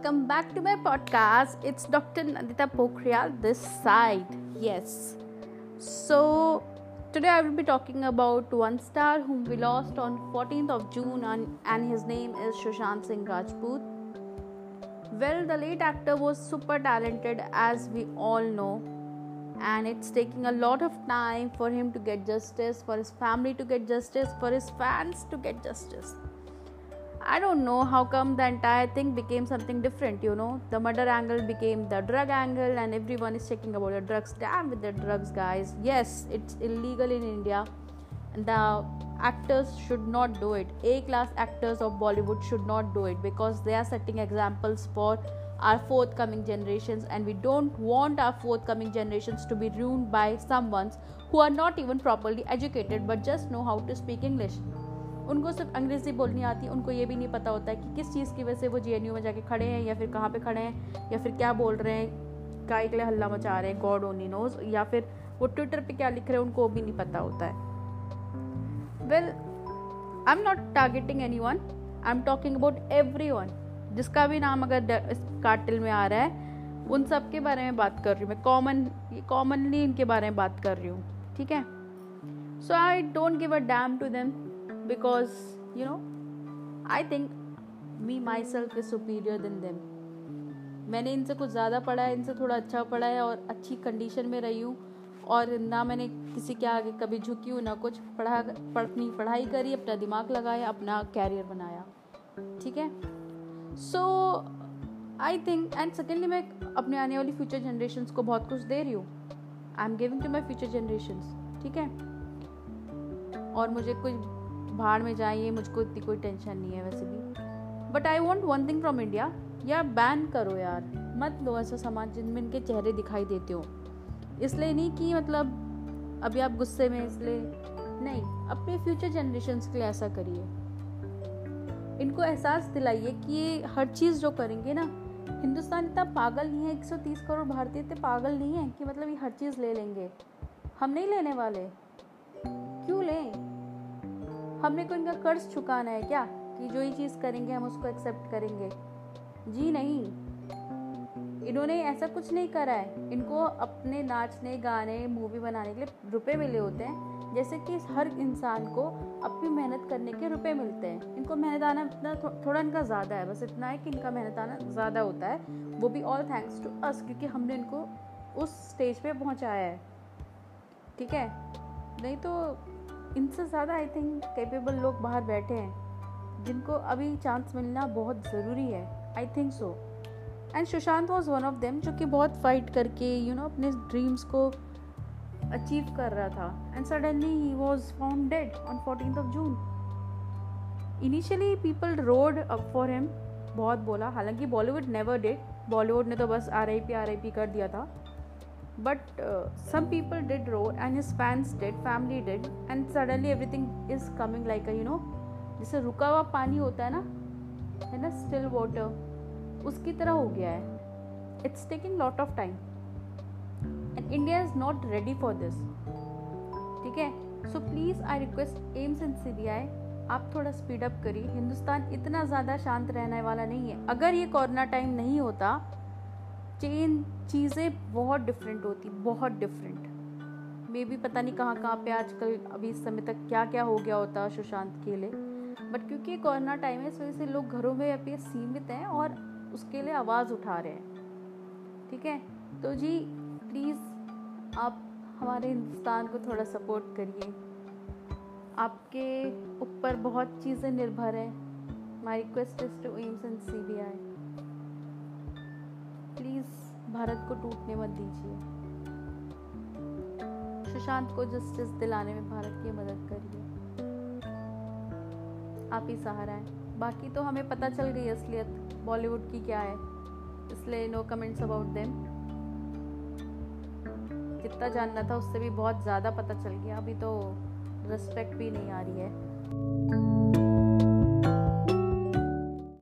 welcome back to my podcast. It's Dr. Nandita Pokhriyal this side. Yes. So, today I will be talking about one star whom we lost on 14th of June, and, his name is Sushant Singh Rajput. Well, the late actor was super talented, as we all know, and it's taking a lot of time for him to get justice, for his family to get justice, for his fans to get justice I don't know how come the entire thing became something different, you know. The murder angle became the drug angle, and everyone is checking about the drugs. Damn with the drugs, guys. Yes, it's illegal in India, and the actors should not do it. A class actors of Bollywood should not do it because they are setting examples for our forthcoming generations, and we don't want our forthcoming generations to be ruined by someone who are not even properly educated but just know how to speak English. उनको सिर्फ़ अंग्रेज़ी बोलनी आती है, उनको ये भी नहीं पता होता है कि किस चीज़ की वजह से वो जे में जाके खड़े हैं या फिर कहाँ पे खड़े हैं, या फिर क्या बोल रहे हैं काय के लिए हल्ला मचा रहे हैं गॉड ओनली नोज़ या फिर वो ट्विटर पे क्या लिख रहे हैं, उनको भी नहीं पता होता है। Well I am not targeting anyone I am talking about everyone जिसका भी नाम अगर इस कार्टिल में आ रहा है, उन सब के बारे में बात कर रही हूँ मैं। कॉमन कॉमनली इनके बारे में बात कर रही हूँ, ठीक है? So I don't give a damn to them because, you know, I think me, myself is superior than them. मैंने इनसे कुछ ज़्यादा पढ़ा है, इनसे थोड़ा अच्छा पढ़ा है और अच्छी कंडीशन में रही हूँ और ना मैंने किसी के आगे कभी झुकी हूँ, ना कुछ पढ़ा अपनी पढ़ाई करी, अपना दिमाग लगाया, अपना कैरियर बनाया। ठीक है? So I think and secondly मैं अपने आने वाली फ्यूचर जनरेशन को बहुत कुछ दे रही हूँ। I am giving to my future generation ठीक है? और मुझे कुछ भाड़ में जाइए मुझको इतनी कोई टेंशन नहीं है वैसे भी। But I want one thing from India या बैन करो यार। मत लो ऐसा सामान जिनमें इनके चेहरे दिखाई देते हो। इसलिए नहीं कि मतलब अभी आप गुस्से में इसलिए नहीं, अपने फ्यूचर जनरेशन के लिए ऐसा करिए। इनको एहसास दिलाइए कि ये हर चीज़ जो करेंगे ना, हिंदुस्तान इतना पागल नहीं है 130 करोड़ भारतीय इतने पागल नहीं है कि मतलब ये हर चीज़ ले लेंगे। हम नहीं लेने वाले। क्यों लें? हमने को इनका कर्ज चुकाना है क्या? कि जो ये चीज़ करेंगे हम उसको एक्सेप्ट करेंगे। जी नहीं। इन्होंने ऐसा कुछ नहीं करा है। इनको अपने नाचने गाने मूवी बनाने के लिए रुपए मिले होते हैं। जैसे कि हर इंसान को अपनी मेहनत करने के रुपए मिलते हैं। इनको मेहनत आना इतना थो, थोड़ा इनका ज़्यादा है। बस इतना है कि इनका मेहनत आना ज़्यादा होता है। वो भी ऑल थैंक्स टू अस क्योंकि हमने इनको उस स्टेज पे पहुँचाया है। ठीक है? नहीं तो इनसे ज़्यादा आई थिंक कैपेबल लोग बाहर बैठे हैं जिनको अभी चांस मिलना बहुत ज़रूरी है I think so and Sushant was one of them जो कि बहुत फाइट करके यू you नो know, अपने ड्रीम्स को अचीव कर रहा था. And suddenly he was found dead on fourteen of June initially people rode up for him बहुत बोला. हालाँकि बॉलीवुड नेवर डेड बॉलीवुड ने तो बस R I P R I P कर दिया था. But uh, some people did roar and his fans did family did and suddenly everything is coming like a you know जैसे रुका हुआ पानी होता है ना है ना स्टिल वाटर उसकी तरह हो गया है। It's taking lot of time and India is not ready for this ठीक है? So please I request AIIMS and C B I आप थोड़ा स्पीड अप करिए। हिंदुस्तान इतना ज़्यादा शांत रहने वाला नहीं है। अगर ये कोरोना टाइम नहीं होता चेन चीज़ें बहुत डिफरेंट होती, बहुत डिफरेंट मे भी पता नहीं कहाँ कहाँ पे आजकल, अभी इस समय तक क्या क्या हो गया होता सुशांत के लिए। बट क्योंकि कोरोना टाइम है, इस वजह से लोग घरों में अभी सीमित हैं और उसके लिए आवाज़ उठा रहे हैं। ठीक है? तो जी प्लीज़ आप हमारे हिंदुस्तान को थोड़ा सपोर्ट करिए। आपके ऊपर बहुत चीज़ें निर्भर हैं। My request is to AIIMS and C B I Bharat को टूटने मत दीजिए। सुशांत को जस्टिस दिलाने में भारत की मदद करिए। आप ही सहारा है। बाकी तो हमें पता चल गई असलियत, बॉलीवुड की क्या है। इसलिए नो कमेंट्स अबाउट देम जितना जानना था उससे भी बहुत ज़्यादा पता चल गया। अभी तो रिस्पेक्ट भी नहीं आ रही है।